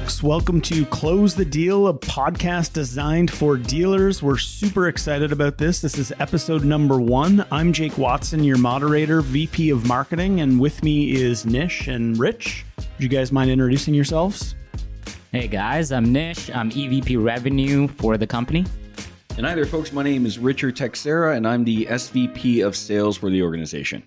folks. Welcome to Close the Deal, a podcast designed for dealers. We're super excited about this. This is episode number one. I'm Jake Watson, your moderator, VP of Marketing, and with me is Nish and Rich. Would you guys mind introducing yourselves? Hey guys, I'm Nish. I'm EVP Revenue for the company. And hi there, folks. My name is Richard Teixiera, and I'm the SVP of Sales for the organization.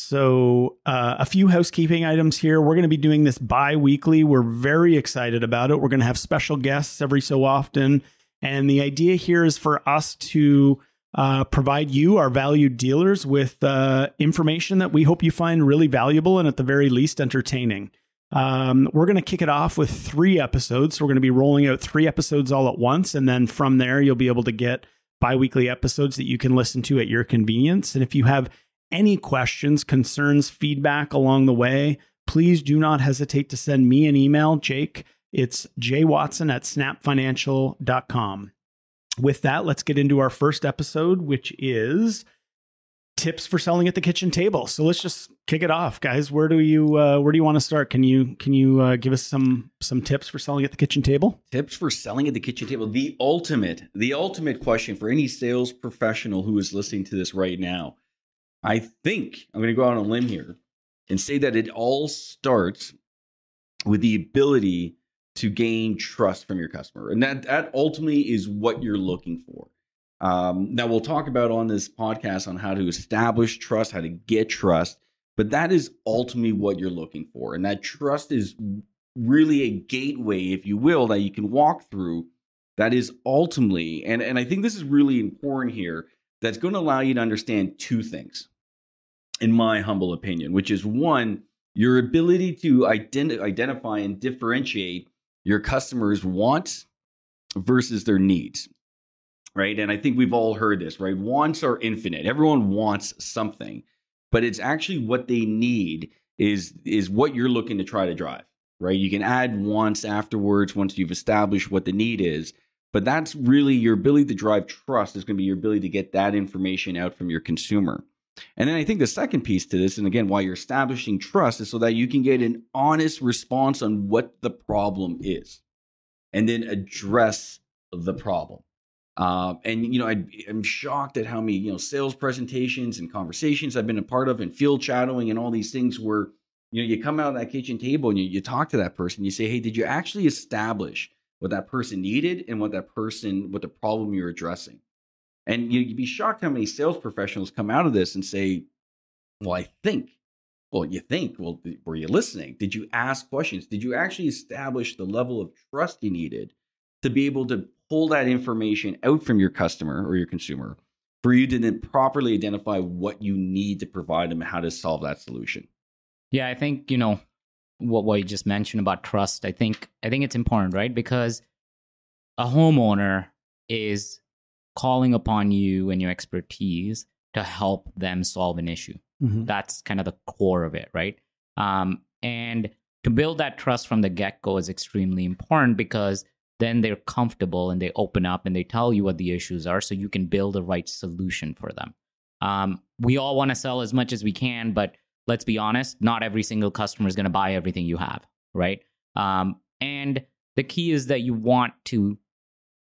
So, uh, a few housekeeping items here. We're going to be doing this bi weekly. We're very excited about it. We're going to have special guests every so often. And the idea here is for us to uh, provide you, our valued dealers, with uh, information that we hope you find really valuable and at the very least entertaining. Um, we're going to kick it off with three episodes. So, we're going to be rolling out three episodes all at once. And then from there, you'll be able to get bi weekly episodes that you can listen to at your convenience. And if you have any questions, concerns, feedback along the way, please do not hesitate to send me an email, Jake. It's jwatson at snapfinancial.com. With that, let's get into our first episode, which is tips for selling at the kitchen table. So let's just kick it off, guys. Where do you uh, where do you want to start? Can you can you uh, give us some some tips for selling at the kitchen table? Tips for selling at the kitchen table. The ultimate the ultimate question for any sales professional who is listening to this right now I think I'm going to go out on a limb here and say that it all starts with the ability to gain trust from your customer. And that, that ultimately is what you're looking for. Um, now, we'll talk about on this podcast on how to establish trust, how to get trust, but that is ultimately what you're looking for. And that trust is really a gateway, if you will, that you can walk through. That is ultimately, and, and I think this is really important here, that's going to allow you to understand two things in my humble opinion, which is one, your ability to ident- identify and differentiate your customers' wants versus their needs. Right. And I think we've all heard this, right? Wants are infinite. Everyone wants something, but it's actually what they need is is what you're looking to try to drive. Right. You can add wants afterwards once you've established what the need is. But that's really your ability to drive trust is going to be your ability to get that information out from your consumer. And then I think the second piece to this, and again, why you're establishing trust is so that you can get an honest response on what the problem is and then address the problem. Uh, and you know, I, am shocked at how many you know sales presentations and conversations I've been a part of, and field shadowing and all these things where you know you come out of that kitchen table and you, you talk to that person, you say, "Hey, did you actually establish what that person needed and what that person, what the problem you're addressing?" And you'd be shocked how many sales professionals come out of this and say, Well, I think. Well, you think. Well, were you listening? Did you ask questions? Did you actually establish the level of trust you needed to be able to pull that information out from your customer or your consumer for you then properly identify what you need to provide them and how to solve that solution? Yeah, I think, you know, what, what you just mentioned about trust, I think I think it's important, right? Because a homeowner is calling upon you and your expertise to help them solve an issue. Mm-hmm. That's kind of the core of it, right? Um, and to build that trust from the get go is extremely important because then they're comfortable and they open up and they tell you what the issues are so you can build the right solution for them. Um, we all want to sell as much as we can, but let's be honest, not every single customer is going to buy everything you have, right? Um, and the key is that you want to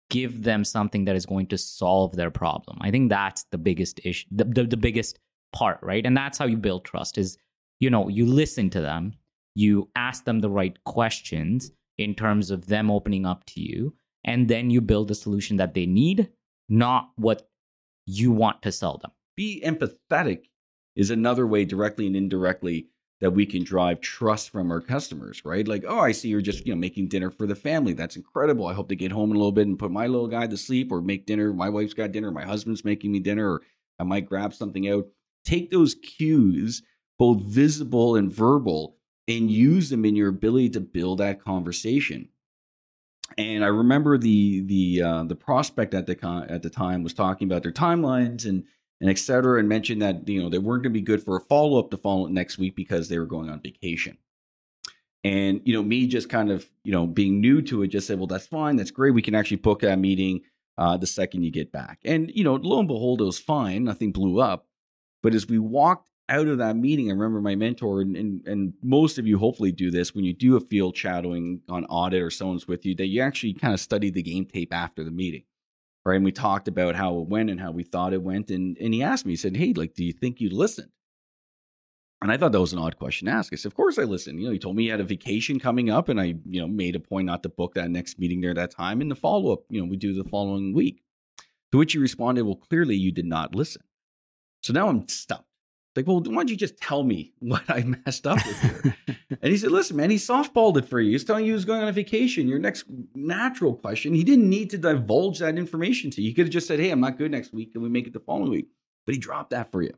give them something that is going to solve their problem. I think that's the biggest issue, the, the, the biggest part, right? And that's how you build trust is, you know, you listen to them, you ask them the right questions in terms of them opening up to you, and then you build the solution that they need, not what you want to sell them. Be empathetic is another way directly and indirectly that we can drive trust from our customers, right? Like, oh, I see you're just, you know, making dinner for the family. That's incredible. I hope to get home in a little bit and put my little guy to sleep or make dinner. My wife's got dinner, my husband's making me dinner, or I might grab something out. Take those cues, both visible and verbal, and use them in your ability to build that conversation. And I remember the the uh, the prospect at the con- at the time was talking about their timelines and and et cetera, and mentioned that you know they weren't going to be good for a follow up to follow up next week because they were going on vacation. And you know, me just kind of you know being new to it, just said, well, that's fine, that's great. We can actually book that meeting uh, the second you get back. And you know, lo and behold, it was fine. Nothing blew up. But as we walked out of that meeting, I remember my mentor, and, and, and most of you hopefully do this when you do a field shadowing on audit or someone's with you, that you actually kind of study the game tape after the meeting. Right. And we talked about how it went and how we thought it went. And, and he asked me, he said, Hey, like, do you think you listened? And I thought that was an odd question to ask. I said, Of course I listened. You know, he told me he had a vacation coming up, and I, you know, made a point not to book that next meeting there that time. And the follow up, you know, we do the following week. To which he responded, Well, clearly you did not listen. So now I'm stumped. Like, well, why don't you just tell me what I messed up with here? and he said, listen, man, he softballed it for you. He's telling you he was going on a vacation. Your next natural question, he didn't need to divulge that information to you. He could have just said, hey, I'm not good next week. Can we make it the following week? But he dropped that for you.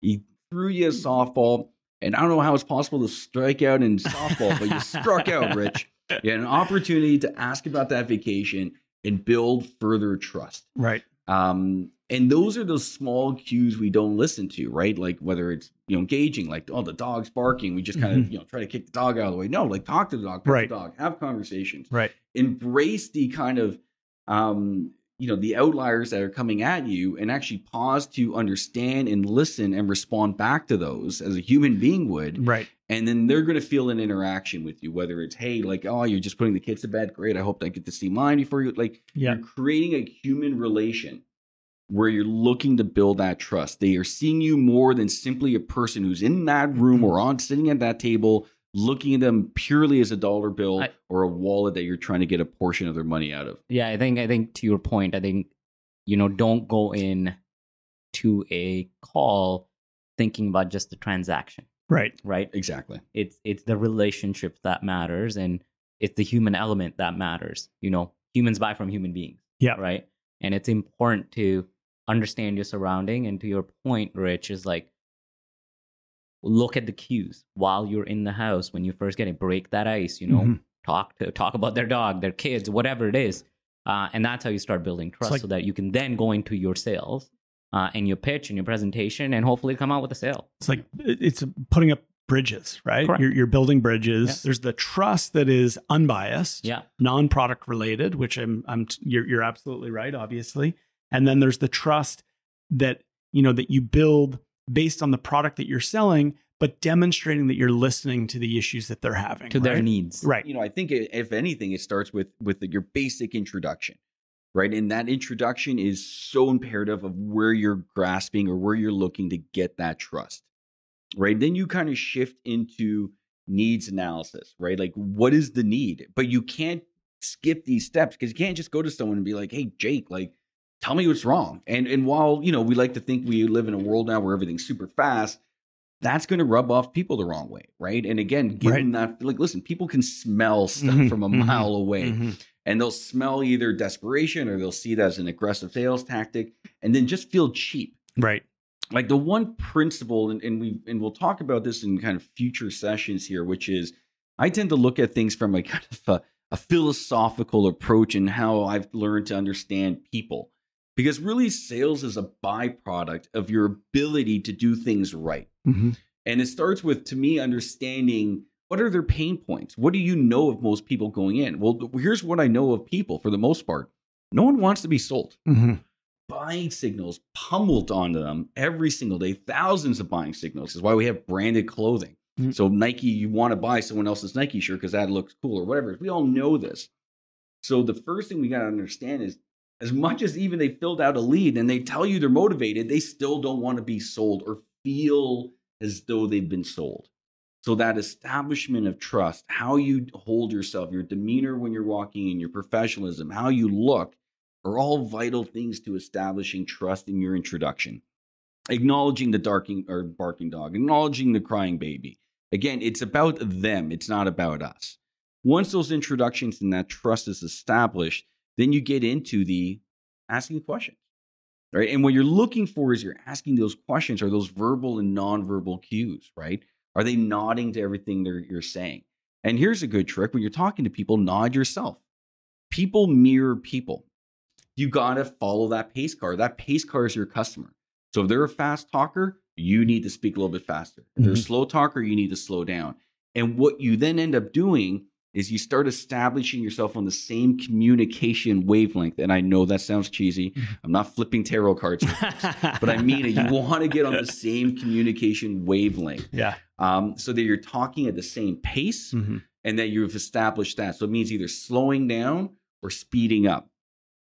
He threw you a softball. And I don't know how it's possible to strike out in softball, but you struck out, Rich. You had an opportunity to ask about that vacation and build further trust. Right. Um, and those are those small cues we don't listen to, right? Like whether it's you know engaging, like oh the dog's barking, we just kind of mm-hmm. you know try to kick the dog out of the way. No, like talk to the dog, right. the dog, have conversations, right? Embrace the kind of um, you know the outliers that are coming at you, and actually pause to understand and listen and respond back to those as a human being would, right? And then they're going to feel an interaction with you, whether it's hey, like oh you're just putting the kids to bed, great. I hope I get to see mine before you like yeah. you're creating a human relation where you're looking to build that trust. They are seeing you more than simply a person who's in that room mm-hmm. or on sitting at that table, looking at them purely as a dollar bill I, or a wallet that you're trying to get a portion of their money out of. Yeah, I think I think to your point, I think you know, don't go in to a call thinking about just the transaction. Right. Right. Exactly. It's it's the relationship that matters and it's the human element that matters. You know, humans buy from human beings. Yeah. Right. And it's important to understand your surrounding and to your point rich is like look at the cues while you're in the house when you first get it. Break that ice you know mm-hmm. talk to talk about their dog their kids whatever it is. Uh, and that's how you start building trust like, so that you can then go into your sales uh, and your pitch and your presentation and hopefully come out with a sale. It's like it's putting up bridges right? You're, you're, building bridges. Yeah. there's the trust that is unbiased yeah. non-product related which i'm i'm you're, you're absolutely right obviously. And then there's the trust that, you know, that you build based on the product that you're selling, but demonstrating that you're listening to the issues that they're having to right? their needs. Right. You know, I think if anything, it starts with with your basic introduction, right? And that introduction is so imperative of where you're grasping or where you're looking to get that trust, right? Then you kind of shift into needs analysis, right? Like, what is the need? But you can't skip these steps because you can't just go to someone and be like, "Hey, Jake, like." Tell me what's wrong. And and while you know we like to think we live in a world now where everything's super fast, that's going to rub off people the wrong way, right? And again, given right. that, like, listen, people can smell stuff mm-hmm, from a mm-hmm, mile away, mm-hmm. and they'll smell either desperation or they'll see that as an aggressive sales tactic, and then just feel cheap, right? Like the one principle, and, and we and we'll talk about this in kind of future sessions here, which is I tend to look at things from a kind of a, a philosophical approach and how I've learned to understand people because really sales is a byproduct of your ability to do things right. Mm-hmm. And it starts with, to me, understanding what are their pain points? What do you know of most people going in? Well, here's what I know of people for the most part no one wants to be sold. Mm-hmm. Buying signals pummeled onto them every single day, thousands of buying signals is why we have branded clothing. Mm-hmm. So, Nike, you want to buy someone else's Nike shirt because that looks cool or whatever. We all know this. So, the first thing we got to understand is as much as even they filled out a lead and they tell you they're motivated, they still don't want to be sold or feel as though they've been sold. So that establishment of trust, how you hold yourself, your demeanor when you're walking in, your professionalism, how you look, are all vital things to establishing trust in your introduction. Acknowledging the darking or barking dog, acknowledging the crying baby. Again, it's about them, it's not about us. Once those introductions and that trust is established, then you get into the asking questions, right? And what you're looking for is you're asking those questions are those verbal and nonverbal cues, right? Are they nodding to everything you're saying? And here's a good trick when you're talking to people, nod yourself. People mirror people. You got to follow that pace car. That pace car is your customer. So if they're a fast talker, you need to speak a little bit faster. If they're mm-hmm. slow talker, you need to slow down. And what you then end up doing is you start establishing yourself on the same communication wavelength. And I know that sounds cheesy. Mm-hmm. I'm not flipping tarot cards, but I mean it. You want to get on the same communication wavelength yeah. um, so that you're talking at the same pace Mhm. and that you've established that. So it means either slowing down or speeding up.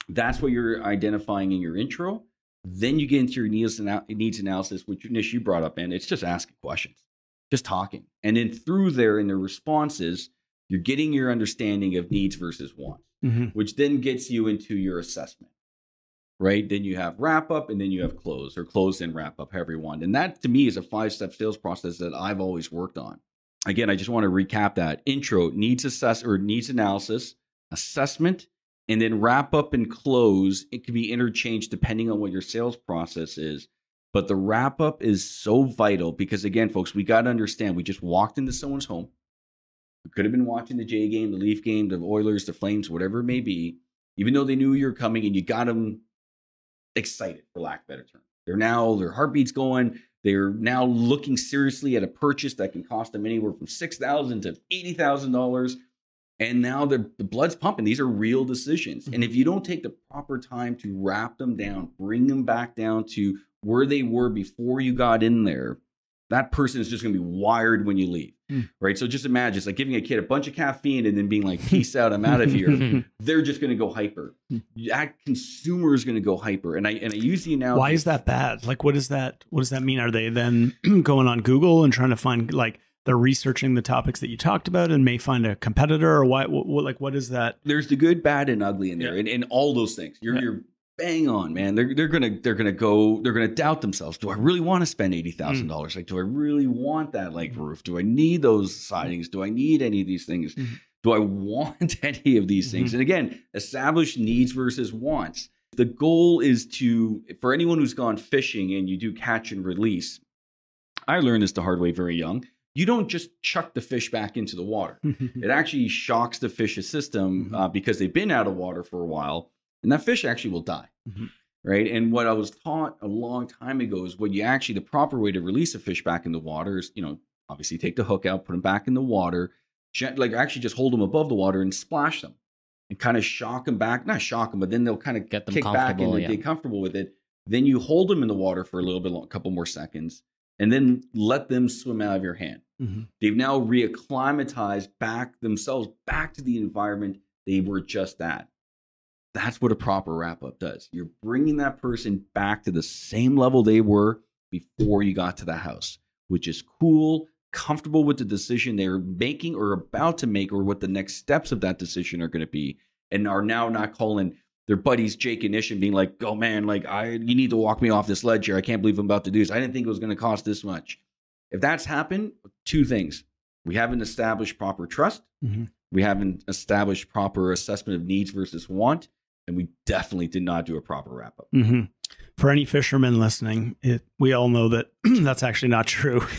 That's what you're identifying in your intro. Then you get into your needs, ana- needs analysis, which Nish, you brought up, and it's just asking questions, just talking. And then through there in the responses, you're getting your understanding of needs versus wants, Mhm. which then gets you into your assessment, right? Then you have wrap up and then you have close or close and wrap up, however you want. And that to me is a five step sales process that I've always worked on. Again, I just want to recap that intro needs assess or needs analysis, assessment, and then wrap up and close. It can be interchanged depending on what your sales process is. But the wrap up is so vital because, again, folks, we got to understand we just walked into someone's home. Could have been watching the J game, the Leaf game, the Oilers, the Flames, whatever it may be, even though they knew you were coming and you got them excited, for lack of a better term. They're now, their heartbeat's going. They're now looking seriously at a purchase that can cost them anywhere from 6,000 to $80,000 and now the the blood's pumping. These are real decisions, and if mm-hmm. you don't take the proper time to wrap them down, bring them back down to where they were before you got in there, that person is just going to be wired when you leave, Mm. right? So just imagine it's like giving a kid a bunch of caffeine and then being like, "Peace out, I'm out of here." They're just going to go hyper. That consumer is going to go hyper, and I and I use the analogy. Why is that bad? Like, what does that? What does that mean? Are they then going on Google and trying to find like they're researching the topics that you talked about and may find a competitor or why? What, what like what is that? there's the good, bad, and ugly in there, Yeah. and, and all those things. You're Yeah. you're bang on, man. They're they're gonna they're gonna go. They're gonna doubt themselves. Do I really want to spend eighty thousand dollars? Like, do I really want that like roof? Do I need those sidings? Do I need any of these things? Mhm. Do I want any of these things? Mhm. And again, establish needs versus wants. The goal is to for anyone who's gone fishing and you do catch and release. I learned this the hard way very young. You don't just chuck the fish back into the water it actually shocks the fish's system Mhm. uh, because they've been out of water for a while and that fish actually will die Mhm. right and what i was taught a long time ago is what you actually the proper way to release a fish back in the water is you know obviously take the hook out put them back in the water like actually just hold them above the water and splash them and kind of shock them back not shock them but then they'll kind of Get them kick back and comfortable, yeah. get comfortable with it then you hold them in the water for a little bit long, a couple more seconds and then let them swim out of your hand Mhm. They've now reacclimatized back themselves back to the environment they were just at. That's what a proper wrap up does. You're bringing that person back to the same level they were before you got to the house, which is cool, comfortable with the decision they're making or about to make, or what the next steps of that decision are going to be, and are now not calling their buddies Jake and Nish and being like, "Oh man, like I, you need to walk me off this ledge here. I can't believe I'm about to do this. I didn't think it was going to cost this much." If that's happened, two things. We haven't established proper trust. Mhm. We haven't established proper assessment of needs versus want. And we definitely did not do a proper wrap up. Mhm. For any fishermen listening, it, we all know that that's actually not true.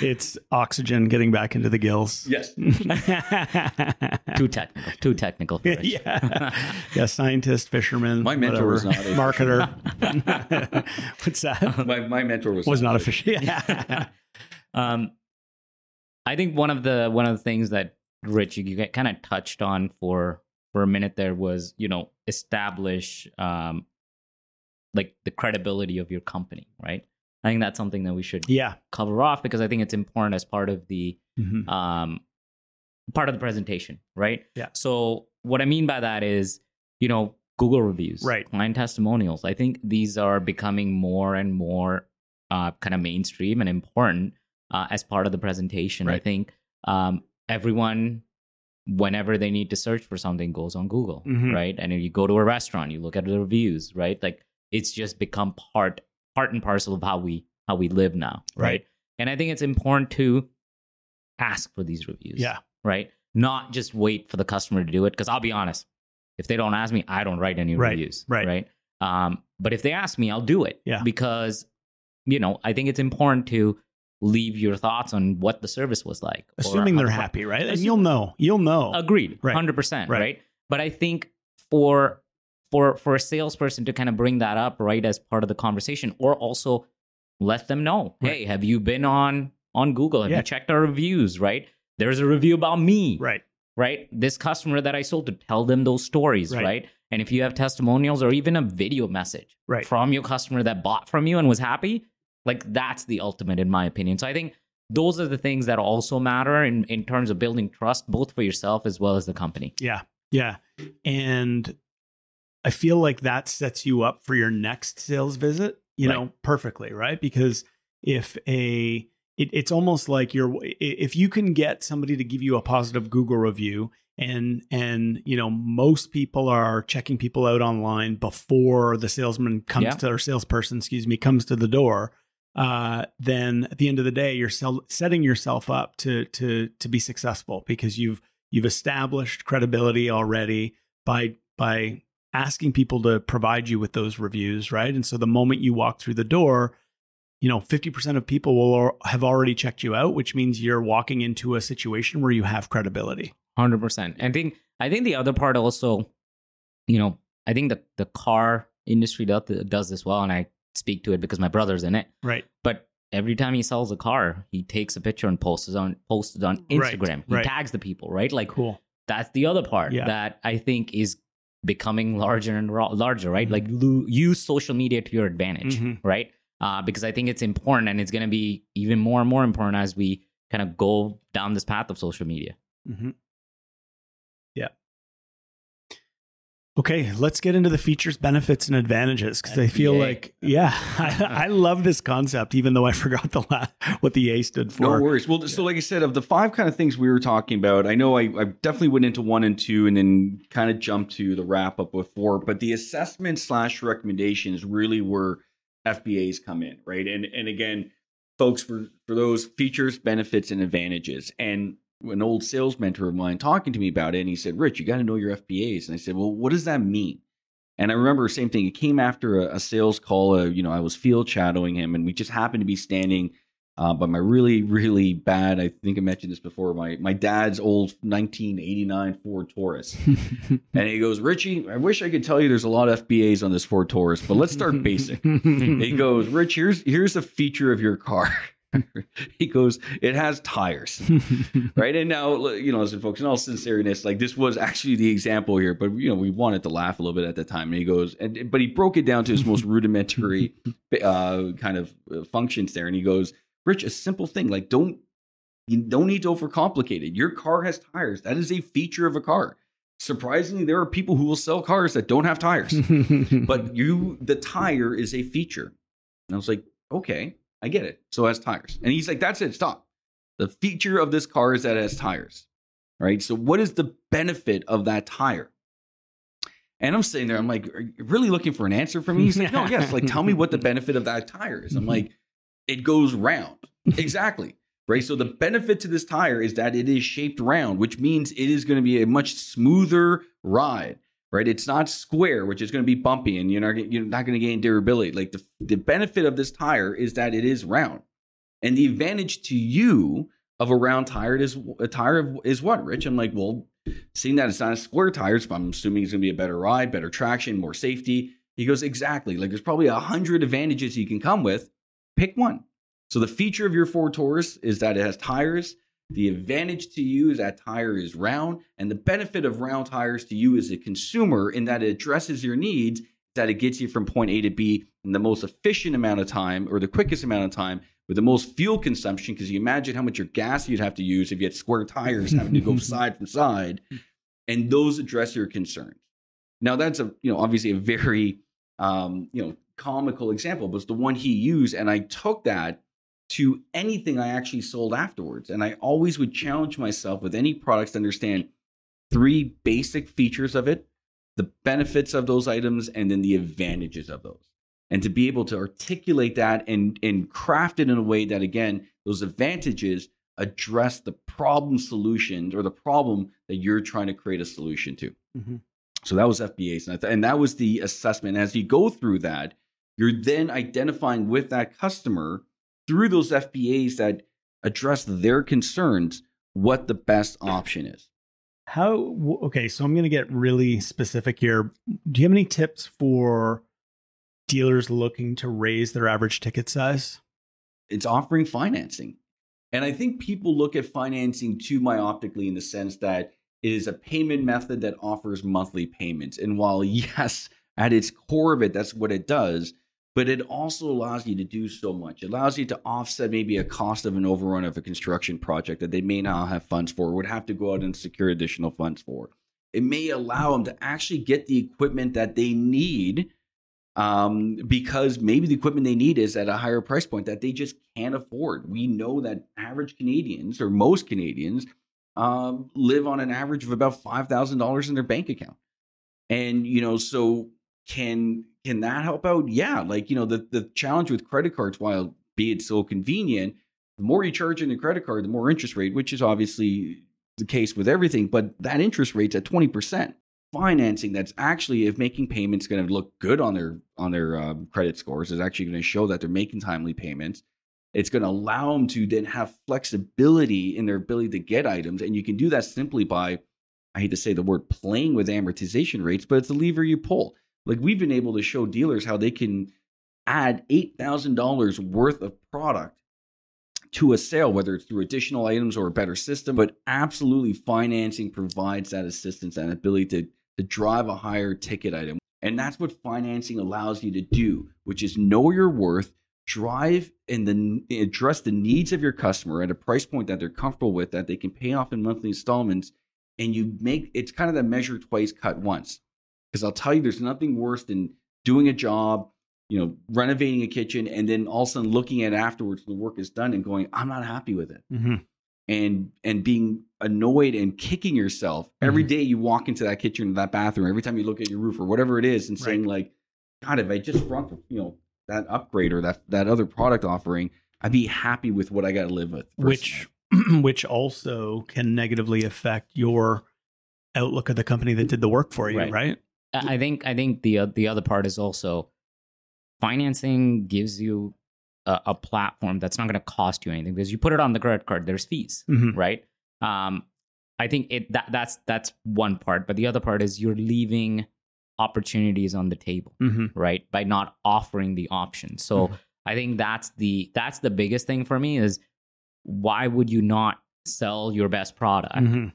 it's oxygen getting back into the gills. Yes. too technical. Too technical. For yeah, yeah. Scientist, fisherman, My mentor was not a marketer. What's that? My, my mentor was, Was not a fish. fish. Yeah. um, I think one of the one of the things that Rich you kind of touched on for for a minute there was you know establish um like the credibility of your company, right? I think that's something that we should yeah. cover off because I think it's important as part of the Mhm. um, part of the presentation, right? Yeah. So what I mean by that is, you know, Google reviews, Right. Client testimonials. I think these are becoming more and more uh, kind of mainstream and important uh, as part of the presentation. I think um, everyone, whenever they need to search for something, goes on Google, Mhm. right? And if you go to a restaurant, you look at the reviews, right? Like it's just become part part and parcel of how we how we live now, right? Right. And I think it's important to ask for these reviews Yeah. right? Not just wait for the customer to do it. Because I'll be honest, if they don't ask me, I don't write any Right, reviews. right. Right. Um, but if they ask me, I'll do it. Yeah. Because, you know, I think it's important to leave your thoughts on what the service was like. Assuming they're the happy, right? And you'll know. You'll know. Agreed. Right. Hundred percent. Right. Right. But I think for for for a salesperson to kind of bring that up right as part of the conversation, or also let them know, Right. hey, have you been on on Google? Have Yeah. you checked our reviews? Right. there's a review about me Right. right? This customer that I sold to tell them those stories, Right. right? And if you have testimonials or even a video message Right. from your customer that bought from you and was happy, like that's the ultimate in my opinion. So I think those are the things that also matter in, in terms of building trust, both for yourself as well as the company. Yeah. Yeah. And I feel like that sets you up for your next sales visit, you Right. know, perfectly, right? Because if a it, it's almost like you're if you can get somebody to give you a positive Google review and and you know most people are checking people out online before the salesman comes Yeah. to or salesperson excuse me comes to the door uh, then at the end of the day you're setting yourself up to to to be successful because you've you've established credibility already by by asking people to provide you with those reviews right and so the moment you walk through the door you know 50% of people will have already checked you out which means you're walking into a situation where you have credibility Hundred percent. I think I think the other part also, you know, I think the the car industry does does this well, and I speak to it because my brother's in it. right But every time he sells a car, he takes a picture and posts it on posts it on Right, Instagram. He right. tags the people, right? Like cool that's the other part Yeah. that I think is becoming larger and larger, right? Mhm. Like lo- use social media to your advantage, Mhm. right? Uh, because I think it's important, and it's going to be even more and more important as we kind of go down this path of social media. Mm-hmm. Okay, let's get into the features, benefits, and advantages because I feel like, yeah, I, I love this concept, even though I forgot the la- what the A stood for. No worries. Well, so like I said, of the five kind of things we were talking about, I know I, I definitely went into one and two, and then kind of jumped to the wrap up with four. But the assessment slash recommendations really were FBAs come in, right? And and again, folks, for for those features, benefits, and advantages, and an old sales mentor of mine talking to me about it, and he said, "Rich, you got to know your FBAs." And I said, "Well, what does that mean?" And I remember the same thing. It came after a, a sales call. Uh, you know, I was field shadowing him, and we just happened to be standing uh, by my really, really bad. I think I mentioned this before. My my dad's old 1989 Ford Taurus, and he goes, "Richie, I wish I could tell you there's a lot of FBAs on this Ford Taurus, but let's start basic." he goes, "Rich, here's here's a feature of your car." he goes, "It has tires." right? And now, you know, listen, folks, in all sincereness, like this was actually the example here, but you know, we wanted to laugh a little bit at the time. And he goes, and but he broke it down to his most rudimentary uh, kind of uh, functions there, and he goes, "Rich, a simple thing, like don't you don't need to overcomplicate it. Your car has tires. That is a feature of a car." Surprisingly, there are people who will sell cars that don't have tires, but you, the tire is a feature. And I was like, okay, I get it. So it has tires. And he's like, that's it, stop. The feature of this car is that it has tires. Right. So what is the benefit of that tire? And I'm sitting there, I'm like, are you really looking for an answer from me? He's like, no, yes. Like, tell me what the benefit of that tire is. I'm mm-hmm. like, it goes round. Exactly. Right. So the benefit to this tire is that it is shaped round, which means it is going to be a much smoother ride. Right. It's not square, which is going to be bumpy and you're not, you're not going to gain durability. Like the, the benefit of this tire is that it is round. And the advantage to you of a round tire is a tire of, is what, Rich? I'm like, well, seeing that it's not a square tire, so I'm assuming it's going to be a better ride, better traction, more safety. He goes, exactly. Like there's probably a hundred advantages you can come with. Pick one. So the feature of your Ford Taurus is that it has tires. The advantage to you is that tire is round, and the benefit of round tires to you as a consumer in that it addresses your needs, that it gets you from point A to B in the most efficient amount of time or the quickest amount of time with the most fuel consumption. Because you imagine how much your gas you'd have to use if you had square tires having to go side from side, and those address your concerns. Now that's a you know obviously a very um, you know comical example, but it's the one he used, and I took that to anything I actually sold afterwards. And I always would challenge myself with any products to understand three basic features of it, the benefits of those items, and then the advantages of those. And to be able to articulate that and, and craft it in a way that, again, those advantages address the problem solutions or the problem that you're trying to create a solution to. Mhm. So that was FBAs. And, th- and that was the assessment. As you go through that, you're then identifying with that customer through those FBAs that address their concerns what the best option is. How okay, so I'm going to get really specific here. Do you have any tips for dealers looking to raise their average ticket size? It's offering financing. And I think people look at financing too myopically in the sense that it is a payment method that offers monthly payments. And while, yes, at its core of it, that's what it does, but it also allows you to do so much. It allows you to offset maybe a cost of an overrun of a construction project that they may not have funds for, would have to go out and secure additional funds for. It may allow them to actually get the equipment that they need um, because maybe the equipment they need is at a higher price point that they just can't afford. We know that average Canadians or most Canadians um, live on an average of about five thousand dollars in their bank account, and you know, so can can that help out? Yeah, like you know, the the challenge with credit cards, while be it so convenient, the more you charge in a credit card, the more interest rate, which is obviously the case with everything, but that interest rate's at twenty percent. Financing that's actually if making payments going to look good on their on their um, credit scores is actually going to show that they're making timely payments. It's going to allow them to then have flexibility in their ability to get items and you can do that simply by i hate to say the word playing with amortization rates but it's a lever you pull like we've been able to show dealers how they can add $8000 worth of product to a sale, whether it's through additional items or a better system, but absolutely financing provides that assistance and ability to to drive a higher ticket item. And that's what financing allows you to do, which is know your worth, drive and then address the needs of your customer at a price point that they're comfortable with, that they can pay off in monthly installments. And you make it's kind of the measure twice, cut once. Because I'll tell you, there's nothing worse than doing a job, you know, renovating a kitchen and then all of a sudden looking at afterwards the work is done and going, I'm not happy with it. Mm-hmm. And and being annoyed and kicking yourself every Mhm. day you walk into that kitchen or that bathroom, every time you look at your roof or whatever it is, and Right. saying like, God, if I just brought you know that upgrade or that that other product offering, I'd be happy with what I got to live with. which which also can negatively affect your outlook of the company that did the work for you, right? Right. I think I think the the other part is also financing gives you a, a platform that's not going to cost you anything because you put it on the credit card. There's fees, Mhm. right? Um, I think it that that's that's one part, but the other part is you're leaving opportunities on the table, hmm right? By not offering the option. So Mhm. I think that's the that's the biggest thing for me is why would you not sell your best product? hmm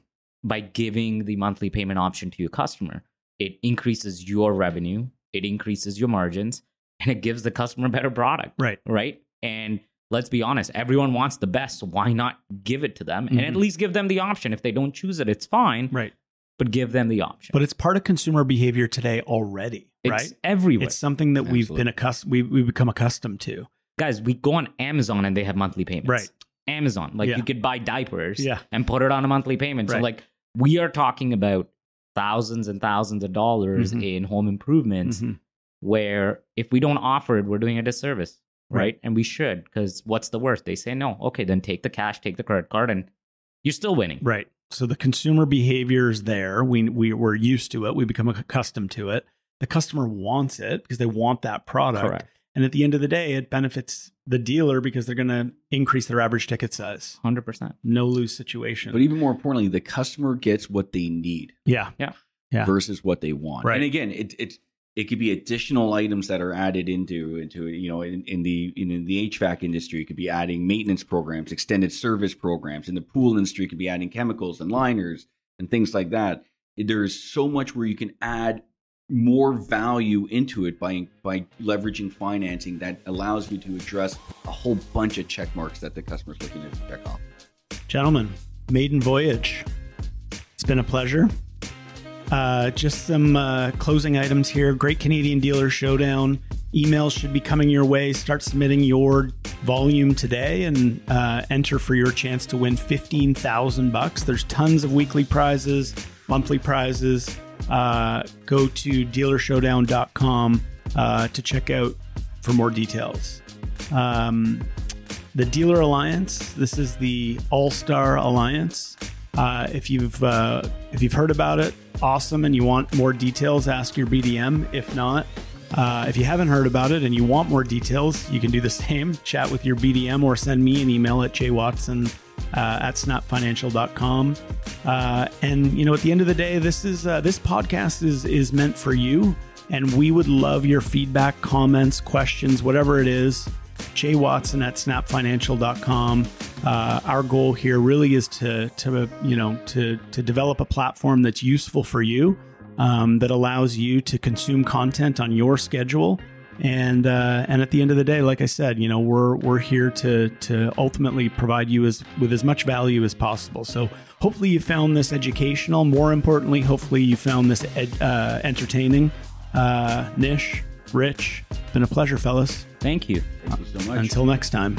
by giving the monthly payment option to your customer. It increases your revenue, it increases your margins, and it gives the customer a better product, Right. right? And let's be honest, everyone wants the best. So why not give it to them and at Mhm. least give them the option? If they don't choose it, it's fine, Right. but give them the option. But it's part of consumer behavior today already, it's right? everywhere. It's something that we've been accustomed we we become accustomed to. Guys, we go on Amazon and they have monthly payments. Right. Amazon, like Yeah. you could buy diapers Yeah. and put it on a monthly payment. So like we are talking about thousands and thousands of dollars Mhm. in home improvements Mhm. where if we don't offer it, we're doing a disservice, right? Right. And we should, because what's the worst? They say no. Okay, then take the cash, take the credit card, and you're still winning. Right. So the consumer behavior is there. We we we're used to it. We become accustomed to it. The customer wants it because they want that product. Correct. And at the end of the day, it benefits the dealer because they're going to increase their average ticket size. Hundred percent. No lose situation. But even more importantly, the customer gets what they need yeah. Yeah. Yeah. versus what they want. Right. And again, it it it could be additional items that are added into into you know in, in the in, the HVAC industry, it could be adding maintenance programs, extended service programs. In the pool industry, it could be adding chemicals and liners and things like that. There's so much where you can add more value into it by by leveraging financing that allows you to address a whole bunch of check marks that the customer's looking to check off. Gentlemen, maiden voyage. It's been a pleasure. Uh, just some uh, closing items here. Great Canadian Dealer Showdown. Emails should be coming your way. Start submitting your volume today and uh, enter for your chance to win fifteen thousand bucks. There's tons of weekly prizes, monthly prizes. Uh, go to dealershowdown.com uh, to check out for more details. Um, the Dealer Alliance. This is the All Star Alliance. Uh, if you've uh, if you've heard about it, awesome, and you want more details, ask your BDM. If not, uh, if you haven't heard about it and you want more details, you can do the same. Chat with your BDM or send me an email at jwatson uh, at snapfinancial.com. Uh, and you know, at the end of the day, this is uh, this podcast is is meant for you, and we would love your feedback, comments, questions, whatever it is. Jay Watson at snapfinancial.com. Uh, our goal here really is to to you know to to develop a platform that's useful for you, um, that allows you to consume content on your schedule. And uh, and at the end of the day, like I said, you know we're we're here to to ultimately provide you as with as much value as possible. So hopefully you found this educational. More importantly, hopefully you found this ed, uh, entertaining. Uh, Nish, Rich, been a pleasure, fellas. Thank you. Thank you so much. Until next time.